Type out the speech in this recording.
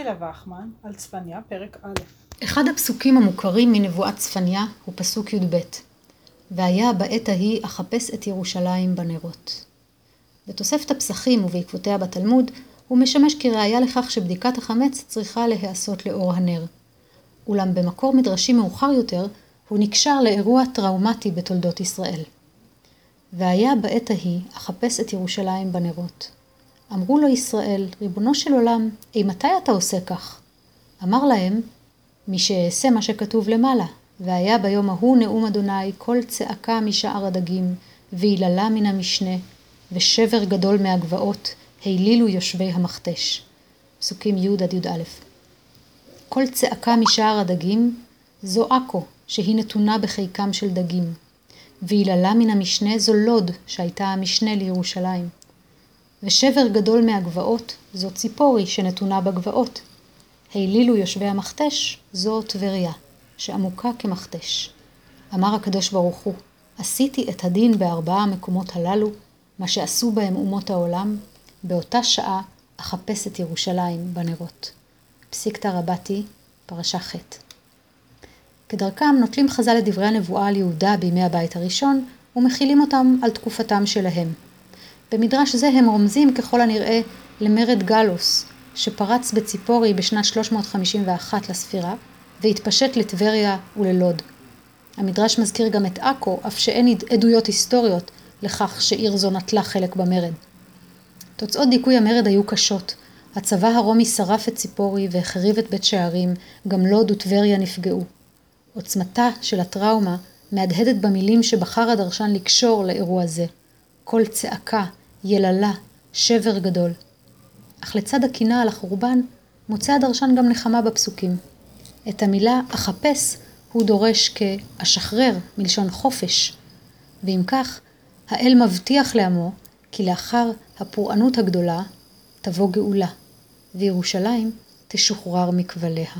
אלה וחמן על צפניה, פרק א'. אחד הפסוקים המוכרים מנבואת צפניה הוא פסוק י"ב: והיה בעת ההיא אחפש את ירושלים בנרות. בתוספת הפסחים ובעקבותיה בתלמוד, הוא משמש כראיה לכך שבדיקת החמץ צריכה להיעשות לאור הנר. אולם במקור מדרשי מאוחר יותר, הוא נקשר לאירוע טראומטי בתולדות ישראל. והיה בעת ההיא אחפש את ירושלים בנרות. אמרו לו ישראל, ריבונו של עולם, אימתי אתה עושה כך? אמר להם, מי שאעשה מה שכתוב למעלה, והיה ביום ההוא נאום אדוני קול צעקה משער הדגים, ויללה מן המשנה, ושבר גדול מהגבעות, העלילו יושבי המכתש. פסוקים י' עד י"א. קול צעקה משער הדגים זו עכו, שהיא נתונה בחיקם של דגים. ויללה מן המשנה זו לוד, שהייתה המשנה לירושלים. ושבר גדול מהגבעות זו ציפורי שנתונה בגבעות. העלילו יושבי המכתש זו טבריה, שעמוקה כמכתש. אמר הקדוש ברוך הוא, עשיתי את הדין בארבעה המקומות הללו, מה שעשו בהם אומות העולם, באותה שעה אחפש את ירושלים בנרות. פסיקתא רבתי, פרשה ח'. כדרכם נוטלים חז"ל את דברי הנבואה על יהודה בימי הבית הראשון, ומכילים אותם על תקופתם שלהם. במדרש זה הם רומזים ככל הנראה למרד גלוס, שפרץ בציפורי בשנת 351 לספירה, והתפשט לטבריה וללוד. המדרש מזכיר גם את עכו, אף שאין עדויות היסטוריות לכך שעיר זו נטלה חלק במרד. תוצאות דיכוי המרד היו קשות. הצבא הרומי שרף את ציפורי והחריב את בית שערים, גם לוד וטבריה נפגעו. עוצמתה של הטראומה מהדהדת במילים שבחר הדרשן לקשור לאירוע זה. קול צעקה, יללה, שבר גדול. אך לצד הקינה על החורבן, מוצא הדרשן גם נחמה בפסוקים. את המילה אחפש הוא דורש כאשחרר, מלשון חופש. ואם כך, האל מבטיח לעמו כי לאחר הפורענות הגדולה תבוא גאולה, וירושלים תשוחרר מכבליה.